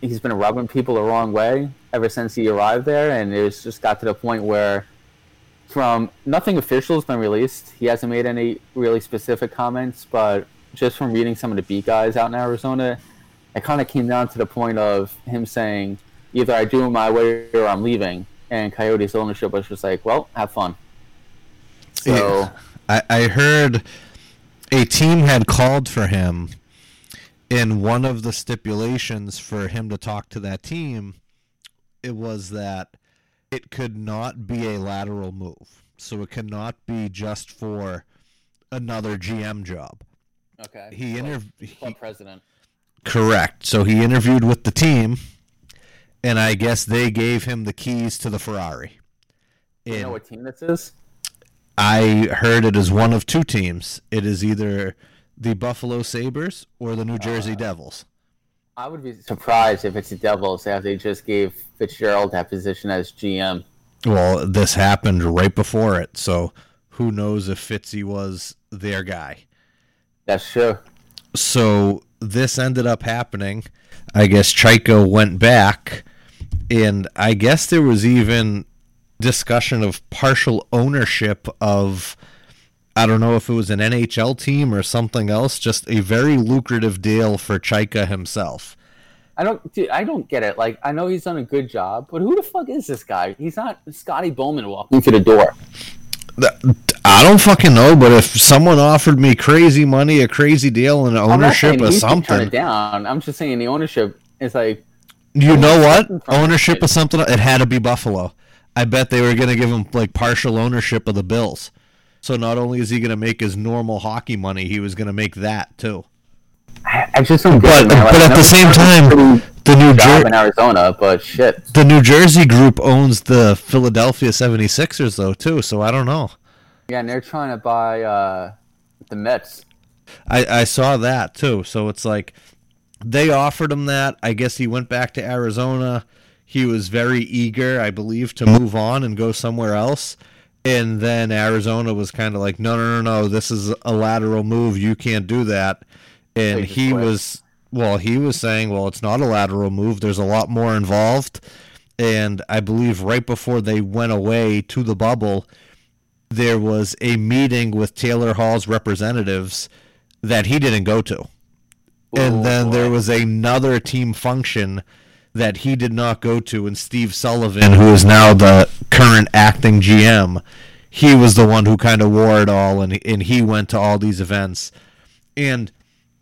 he's been rubbing people the wrong way ever since he arrived there, and it's just got to the point where from nothing official has been released. He hasn't made any really specific comments, but just from reading some of the beat guys out in Arizona, it kind of came down to the point of him saying, either I do it my way or I'm leaving. And Coyotes ownership was just like, well, have fun. So yeah. I, I heard a team had called for him, and one of the stipulations for him to talk to that team, it was that it could not be a lateral move. So it cannot be just for another GM job. Okay. He interviewed president. Correct. So he interviewed with the team, and I guess they gave him the keys to the Ferrari. Do you know what team this is? I heard it is one of two teams. It is either the Buffalo Sabres or the New Jersey uh, Devils. I would be surprised if it's the Devils as they just gave Fitzgerald that position as GM. Well, this happened right before it, so who knows if Fitzy was their guy. That's true. So this ended up happening. I guess Chayka went back, and I guess there was even discussion of partial ownership of I don't know if it was an NHL team or something else, just a very lucrative deal for Chayka himself. I don't, dude, I don't get it. Like, I know he's done a good job, but who the fuck is this guy? He's not Scotty Bowman walking through the door. I don't fucking know, but if someone offered me crazy money, a crazy deal, and ownership of something, turn it down. I'm just saying the ownership is like. You know what? Ownership of something. It had to be Buffalo. I bet they were going to give him like partial ownership of the Bills. So not only is he going to make his normal hockey money, he was going to make that too. I, just don't get but, it. Like, but at the same time, the New Jersey in Arizona, but shit. The New Jersey group owns the Philadelphia 76ers though too, so I don't know. Yeah, and they're trying to buy uh, the Mets. I, I saw that too. So it's like they offered him that. I guess he went back to Arizona. He was very eager, I believe, to move on and go somewhere else and then Arizona was kind of like, no, no, no, no, this is a lateral move. You can't do that. And he was, well, he was saying, well, it's not a lateral move. There's a lot more involved. And I believe right before they went away to the bubble, there was a meeting with Taylor Hall's representatives that he didn't go to. and then boy. there was another team function that he did not go to, and Steve Sullivan, who is now the current acting GM, he was the one who kind of wore it all, and and he went to all these events, and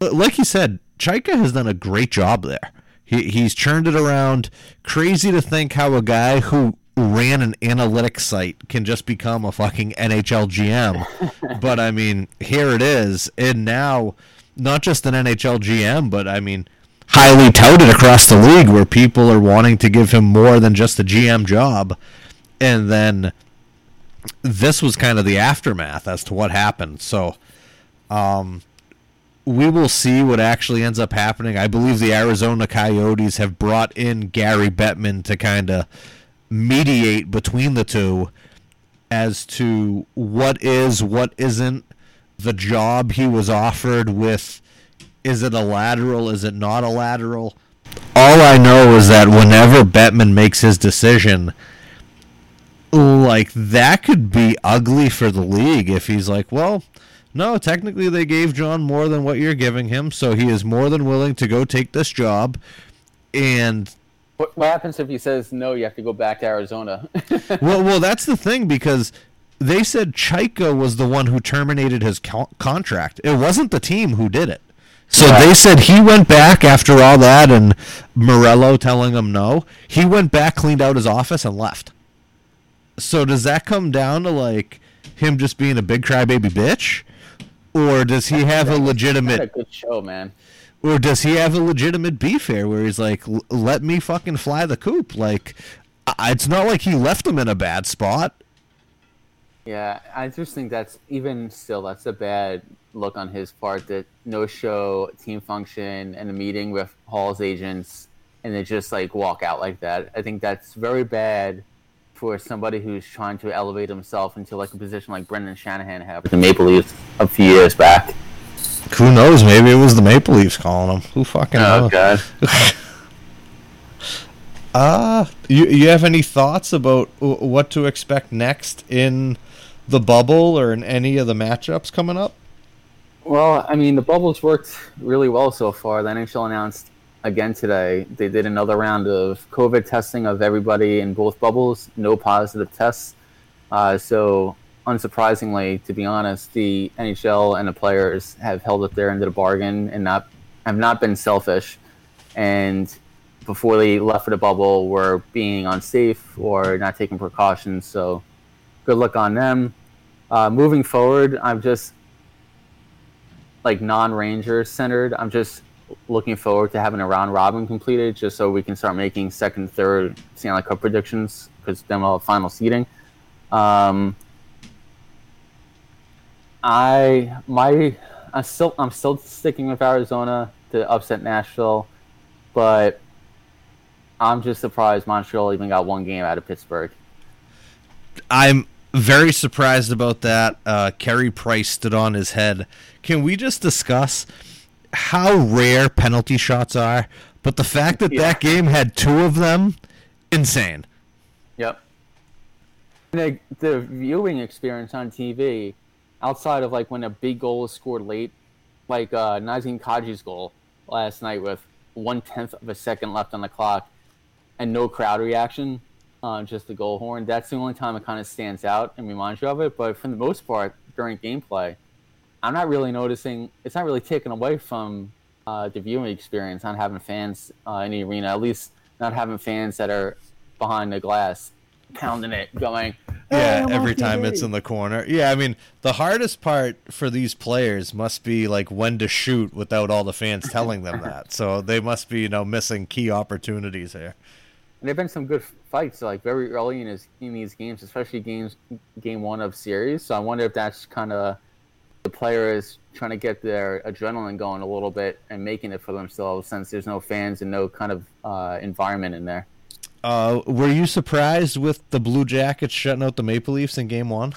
like you said, Chayka has done a great job there. He he's turned it around. Crazy to think how a guy who ran an analytics site can just become a fucking NHL GM. but I mean, here it is, and now not just an NHL GM, but I mean highly touted across the league where people are wanting to give him more than just a GM job. And then this was kind of the aftermath as to what happened. So um, we will see what actually ends up happening. I believe the Arizona Coyotes have brought in Gary Bettman to kind of mediate between the two as to what is, what isn't the job he was offered with is it a lateral? Is it not a lateral? All I know is that whenever Bettman makes his decision, like that could be ugly for the league if he's like, well, no, technically they gave John more than what you're giving him, so he is more than willing to go take this job. And what, what happens if he says no? You have to go back to Arizona. well, well, that's the thing because they said Chayka was the one who terminated his co- contract. It wasn't the team who did it. So they said he went back after all that and Meruelo telling him no. He went back, cleaned out his office, and left. So does that come down to like him just being a big crybaby bitch, or does he have a legitimate? A good show, man. Or does he have a legitimate beef here where he's like, "Let me fucking fly the coop"? Like, it's not like he left him in a bad spot. Yeah, I just think that's even still that's a bad look on his part that no show team function and a meeting with Hall's agents and they just like walk out like that. I think that's very bad for somebody who's trying to elevate himself into like a position like Brendan Shanahan had with the Maple Leafs a few years back. Who knows? Maybe it was the Maple Leafs calling him. Who fucking Oh knows? god. Uh, you you have any thoughts about w- what to expect next in the bubble or in any of the matchups coming up? Well, I mean, the bubbles worked really well so far. The NHL announced again today they did another round of COVID testing of everybody in both bubbles. No positive tests. Uh, so, unsurprisingly, to be honest, the NHL and the players have held up their end of the bargain and not have not been selfish. And before they left for the bubble, were being unsafe or not taking precautions. So, good luck on them. Uh, moving forward, I'm just like non-ranger centered. I'm just looking forward to having a round robin completed, just so we can start making second, third Stanley Cup predictions because then we'll have final seeding. Um, I my I still I'm still sticking with Arizona to upset Nashville, but I'm just surprised Montreal even got one game out of Pittsburgh. I'm very surprised about that. Uh, Carey Price stood on his head. Can we just discuss how rare penalty shots are? But the fact that Yeah. that game had two of them, insane. Yep. The, the viewing experience on TV, outside of like when a big goal is scored late, like uh, Nazem Kadri's goal last night with one tenth of a second left on the clock, and no crowd reaction, uh, just the goal horn. That's the only time it kind of stands out and reminds you of it. But for the most part, during gameplay, I'm not really noticing. It's not really taken away from uh, the viewing experience. Not having fans uh, in the arena, at least not having fans that are behind the glass, pounding it, going. Yeah, I'm every time it's in the corner. Yeah, I mean, the hardest part for these players must be like when to shoot without all the fans telling them that. So they must be, you know, missing key opportunities here. And there've been some good fights, like very early in his in these games, especially games game one of series. So I wonder if that's kind of the players trying to get their adrenaline going a little bit and making it for themselves, since there's no fans and no kind of uh, environment in there. Uh, were you surprised with the Blue Jackets shutting out the Maple Leafs in Game One?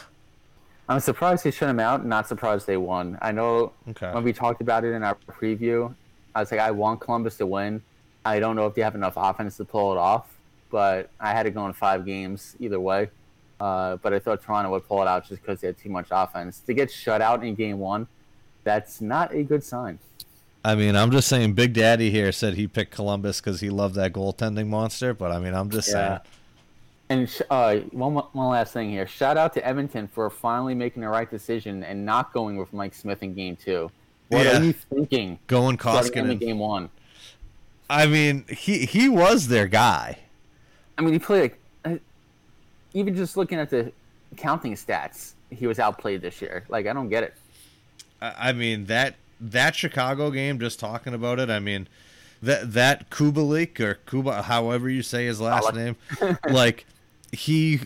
I'm surprised they shut them out. Not surprised they won. I know Okay. when we talked about it in our preview, I was like, I want Columbus to win. I don't know if they have enough offense to pull it off, but I had to go in five games either way. Uh, but I thought Toronto would pull it out just because they had too much offense. To get shut out in game one, that's not a good sign. I mean, I'm just saying. Big Daddy here said he picked Columbus because he loved that goaltending monster. But I mean, I'm just saying. And sh- uh, one one last thing here. Shout out to Edmonton for finally making the right decision and not going with Mike Smith in game two. What Yeah. are you thinking? Going him in game one. I mean, he he was their guy. I mean, he played like uh, even just looking at the counting stats, he was outplayed this year. Like I don't get it. I mean that that Chicago game. Just talking about it. I mean that that Kubalik or Kuba, however you say his last name, like he,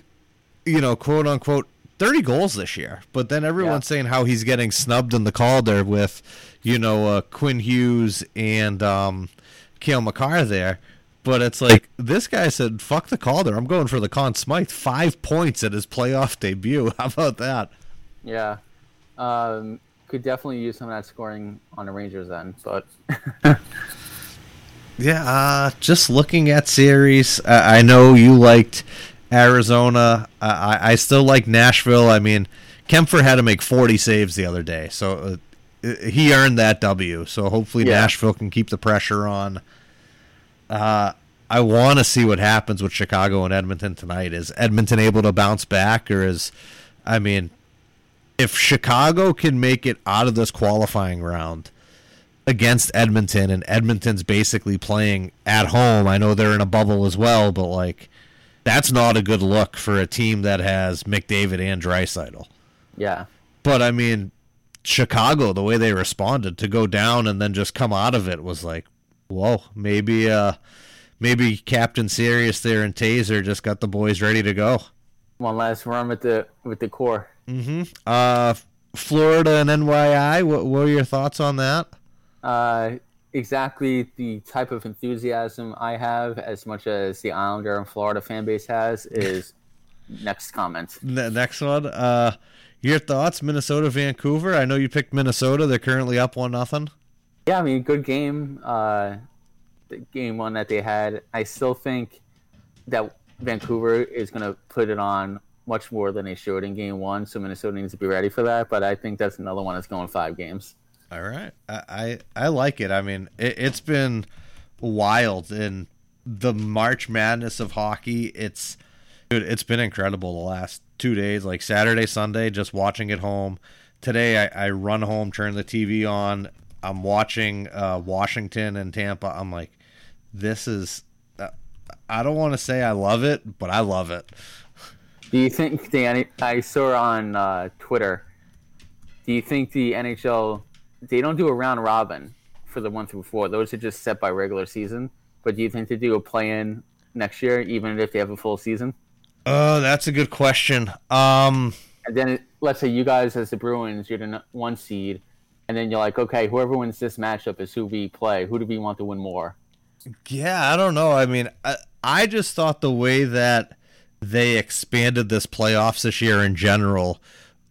you know, quote unquote, thirty goals this year. But then everyone's saying how he's getting snubbed in the Calder with, you know, uh, Quinn Hughes and um, Cale Makar there. But it's like this guy said, "Fuck the Calder. I'm going for the Conn Smythe. Five points at his playoff debut. How about that?" Yeah, um, could definitely use some of that scoring on the Rangers then. But Yeah, uh, just looking at series, uh, I know you liked Arizona. Uh, I, I still like Nashville. I mean, Kuemper had to make 40 saves the other day, so uh, he earned that W. So hopefully Yeah. Nashville can keep the pressure on. Uh, I want to see what happens with Chicago and Edmonton tonight. Is Edmonton able to bounce back, or is, I mean, if Chicago can make it out of this qualifying round against Edmonton, and Edmonton's basically playing at home. I know they're in a bubble as well, but like that's not a good look for a team that has McDavid and Draisaitl. yeah, But I mean, Chicago, the way they responded to go down and then just come out of it was like, whoa, maybe uh maybe Captain Serious there and Taser just got the boys ready to go. one last run with the with the core. Mm-hmm. Uh, Florida and NYI. What, what were your thoughts on that? Uh, exactly the type of enthusiasm I have, as much as the Islander and Florida fan base has, is next comment. The next one. Uh, your thoughts, Minnesota, Vancouver. I know you picked Minnesota. They're currently up one nothing. Yeah, I mean, good game. Uh, the game one that they had. I still think that Vancouver is going to put it on much more than they showed in game one. So Minnesota needs to be ready for that. But I think that's another one that's going five games. All right, I I, I like it. I mean, it, it's been wild in the March Madness of hockey. It's dude, it's been incredible the last two days, like Saturday, Sunday, just watching it home. Today, I, I run home, turn the TV on. I'm watching uh, Washington and Tampa. I'm like, this is. Uh, I don't want to say I love it, but I love it. Do you think the I saw on uh, Twitter? Do you think the NHL they don't do a round robin for the one through four? Those are just set by regular season. But do you think they do a play in next year, even if they have a full season? Oh, that's a good question. Um, and then it, let's say you guys as the Bruins, you're the one seed, and then you're like, okay, whoever wins this matchup is who we play. Who do we want to win more? Yeah, I don't know. I mean, I, I just thought the way that they expanded this playoffs this year in general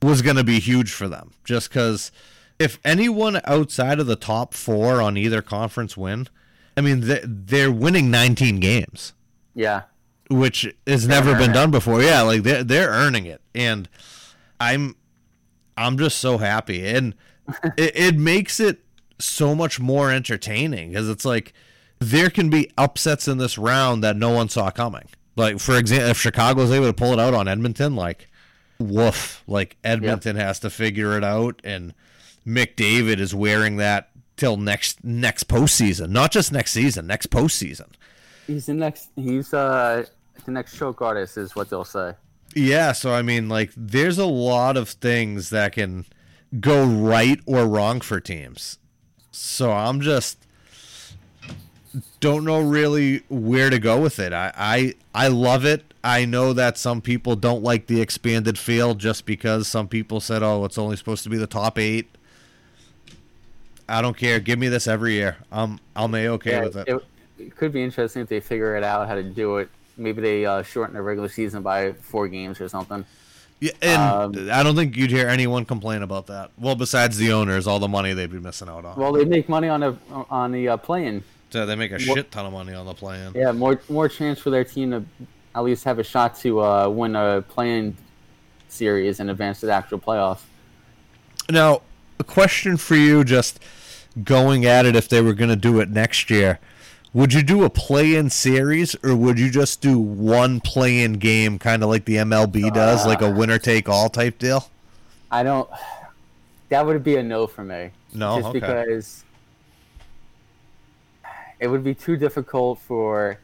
was going to be huge for them. Just because if anyone outside of the top four on either conference win, I mean, they're winning 19 games. Yeah. Which has never been done before. Yeah, like they're they're earning it, and I'm I'm just so happy, and it, it makes it so much more entertaining because it's like there can be upsets in this round that no one saw coming. Like for example, if Chicago is able to pull it out on Edmonton, like woof, like Edmonton yep. has to figure it out, and McDavid is wearing that till next next postseason, not just next season, next postseason. He's the next. He's uh the next choke artist, is what they'll say. Yeah, so I mean, like, there's a lot of things that can go right or wrong for teams. So I'm just don't know really where to go with it. I, I I love it. I know that some people don't like the expanded field just because some people said, "Oh, it's only supposed to be the top 8." I don't care. Give me this every year. I'm I'm a okay yeah, with it. it. it. could be interesting if they figure it out how to do it. Maybe they uh, shorten the regular season by four games or something. Yeah, and um, I don't think you'd hear anyone complain about that. Well, besides the owners, all the money they'd be missing out on. Well, they make money on the on the uh, playing so they make a more, shit ton of money on the play-in. Yeah, more more chance for their team to at least have a shot to uh, win a play-in series and advance to the actual playoffs. Now, a question for you, just going at it, if they were going to do it next year, would you do a play-in series or would you just do one play-in game, kind of like the MLB does, uh, like a winner-take-all type deal? I don't. That would be a no for me. No, just okay. because it would be too difficult for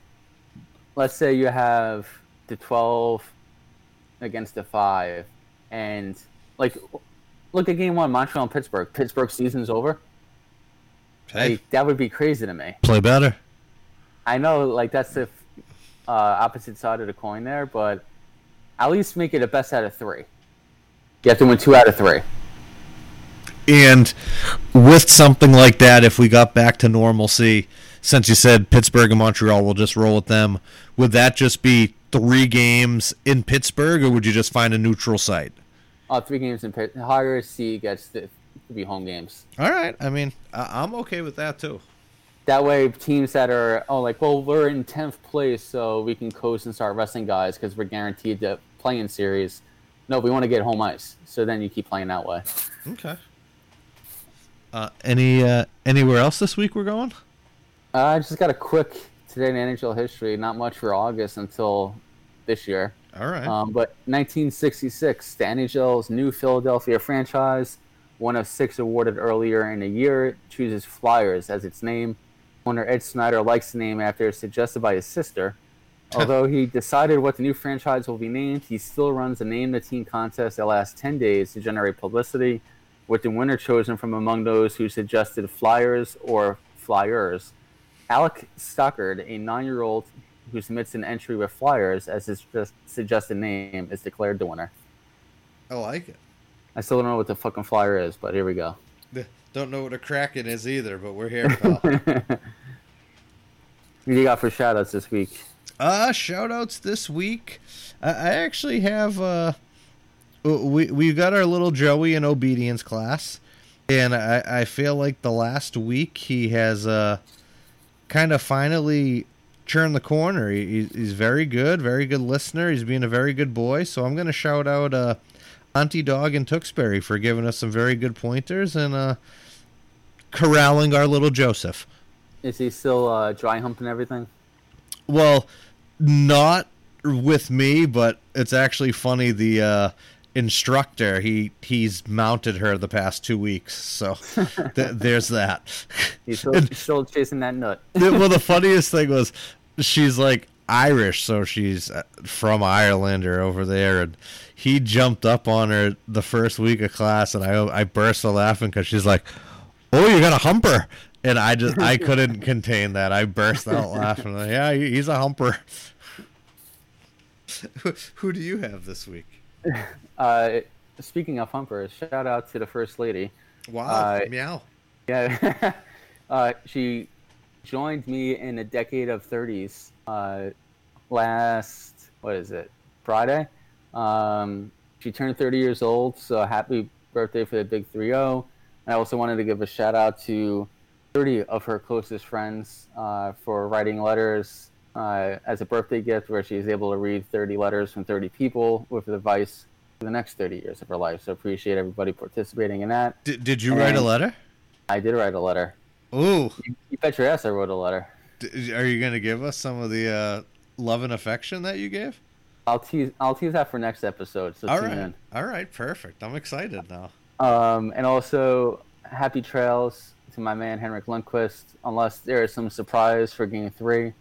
let's say you have the 12 against the 5 and like look at game 1 Montreal and Pittsburgh Pittsburgh season's over hey. Like, that would be crazy to me play better I know like that's the uh, opposite side of the coin there but at least make it a best out of 3 you have to win 2 out of 3 and with something like that if we got back to normalcy since you said Pittsburgh and Montreal, we'll just roll with them. Would that just be three games in Pittsburgh, or would you just find a neutral site? Uh, three games in Pittsburgh. Higher C gets to be home games. All right. I mean, I'm okay with that too. That way, teams that are oh like well we're in tenth place, so we can coast and start resting guys because we're guaranteed to play in series. No, we want to get home ice, so then you keep playing that way. Okay. Uh, any uh, anywhere else this week we're going? Uh, I just got a quick today in NHL history. Not much for August until this year. All right. Um, but 1966, the NHL's new Philadelphia franchise, one of six awarded earlier in the year, chooses Flyers as its name. Owner Ed Snider likes the name after it's suggested by his sister. Although he decided what the new franchise will be named, he still runs a name the team contest that lasts 10 days to generate publicity, with the winner chosen from among those who suggested Flyers or Flyers. Alec Stockard, a nine-year-old who submits an entry with Flyers as his suggested name, is declared the winner. I like it. I still don't know what the fucking flyer is, but here we go. Don't know what a kraken is either, but we're here. What do you got for shout outs this week? Uh, shout outs this week. I, I actually have uh we we got our little Joey in obedience class, and I I feel like the last week he has uh kind of finally turned the corner. He, he's very good, very good listener. He's being a very good boy. So I'm gonna shout out uh Auntie Dog in Tewksbury for giving us some very good pointers and uh corralling our little Joseph. Is he still uh, dry humping everything? Well, not with me, but it's actually funny. The uh, instructor he he's mounted her the past two weeks, so th- there's that. He's still, still chasing that nut. well, the funniest thing was she's like Irish, so she's uh, from Ireland or over there, and he jumped up on her the first week of class, and I I burst a laughing because she's like, "Oh, you got a humper." And I just I couldn't contain that. I burst out laughing. Like, yeah, he's a humper. who, who do you have this week? Uh, speaking of humpers, shout out to the first lady. Wow, Uh, meow. Yeah, uh, she joined me in a decade of 30s uh, last what is it Friday. Um, she turned 30 years old, so happy birthday for the big 3-0. And I also wanted to give a shout out to 30 of her closest friends uh, for writing letters uh, as a birthday gift, where she's able to read 30 letters from 30 people with advice for the next 30 years of her life. So appreciate everybody participating in that. Did, did you write a letter? I did write a letter. Ooh, You bet your ass I wrote a letter. D- are you gonna give us some of the uh, love and affection that you gave? I'll tease. I'll tease that for next episode. So All right, all right, perfect. I'm excited now. Um, and also, happy trails to my man Henrik Lundqvist. Unless there is some surprise for Game Three,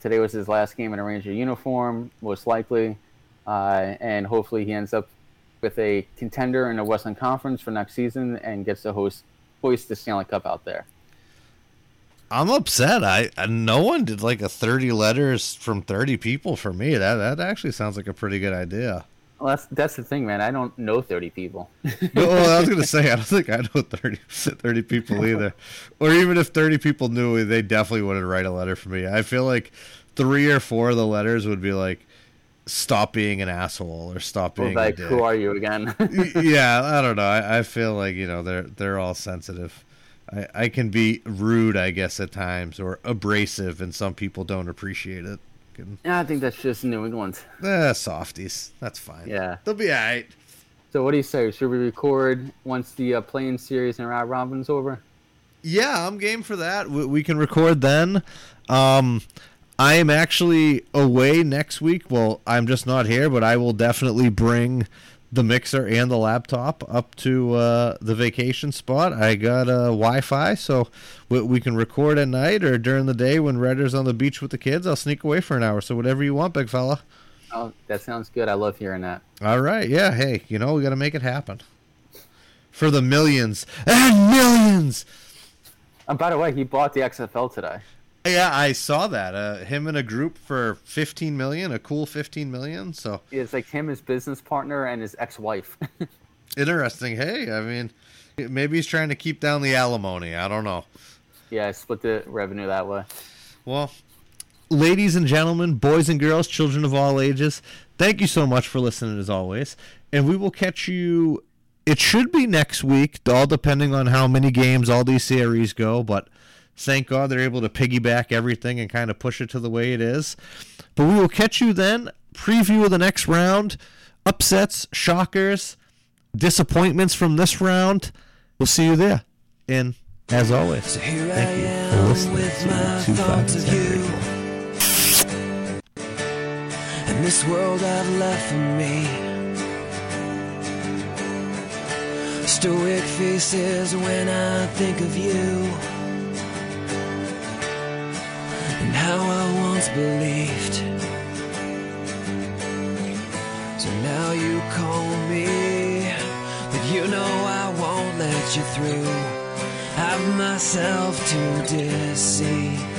today was his last game in a Ranger uniform, most likely, uh, and hopefully he ends up with a contender in the Western Conference for next season and gets to host hoist the Stanley Cup out there. I'm upset. I, I no one did like a 30 letters from 30 people for me. That that actually sounds like a pretty good idea. Well, that's that's the thing, man. I don't know thirty people. well, I was gonna say I don't think I know 30, 30 people either, or even if 30 people knew, they definitely wouldn't write a letter for me. I feel like three or four of the letters would be like, "Stop being an asshole" or "Stop being like, a dick." who are you again? Yeah, I don't know. I, I feel like you know they're they're all sensitive. I, I can be rude, I guess, at times, or abrasive, and some people don't appreciate it. Yeah, I think that's just New England. eh, softies. That's fine. Yeah. they'll be alright. So what do you say? Should we record once the uh, play-in series and round robin's over? Yeah, I'm game for that. We, we can record then. Um, I am actually away next week. Well, I'm just not here, but I will definitely bring the mixer and the laptop up to uh, the vacation spot. I got uh, Wi-Fi, so we, we can record at night or during the day when Redder's on the beach with the kids. I'll sneak away for an hour. So whatever you want, big fella. Oh, that sounds good. I love hearing that. All right, yeah. Hey, you know we got to make it happen for the millions and millions. And by the way, he bought the XFL today. Yeah, I saw that. Uh, him in a group for 15 million, a cool 15 million. So It's like him, his business partner, and his ex-wife. interesting. Hey, I mean, maybe he's trying to keep down the alimony. I don't know. yeah, I split the revenue that way. Well, ladies and gentlemen, boys and girls, children of all ages, thank you so much for listening as always. And we will catch you. It should be next week, all depending on how many games all these series go. But thank God they're able to piggyback everything and kind of push it to the way it is. But we will catch you then. Preview of the next round, upsets, shockers, disappointments from this round. We'll see you there. And as always, So here Thank I you am for listening with to my Two thoughts Five of and you. Ten And this world I've left for me. Stoic faces when I think of you. And how I once believed. So now you call me, but you know I won't let you through. Have myself to deceive.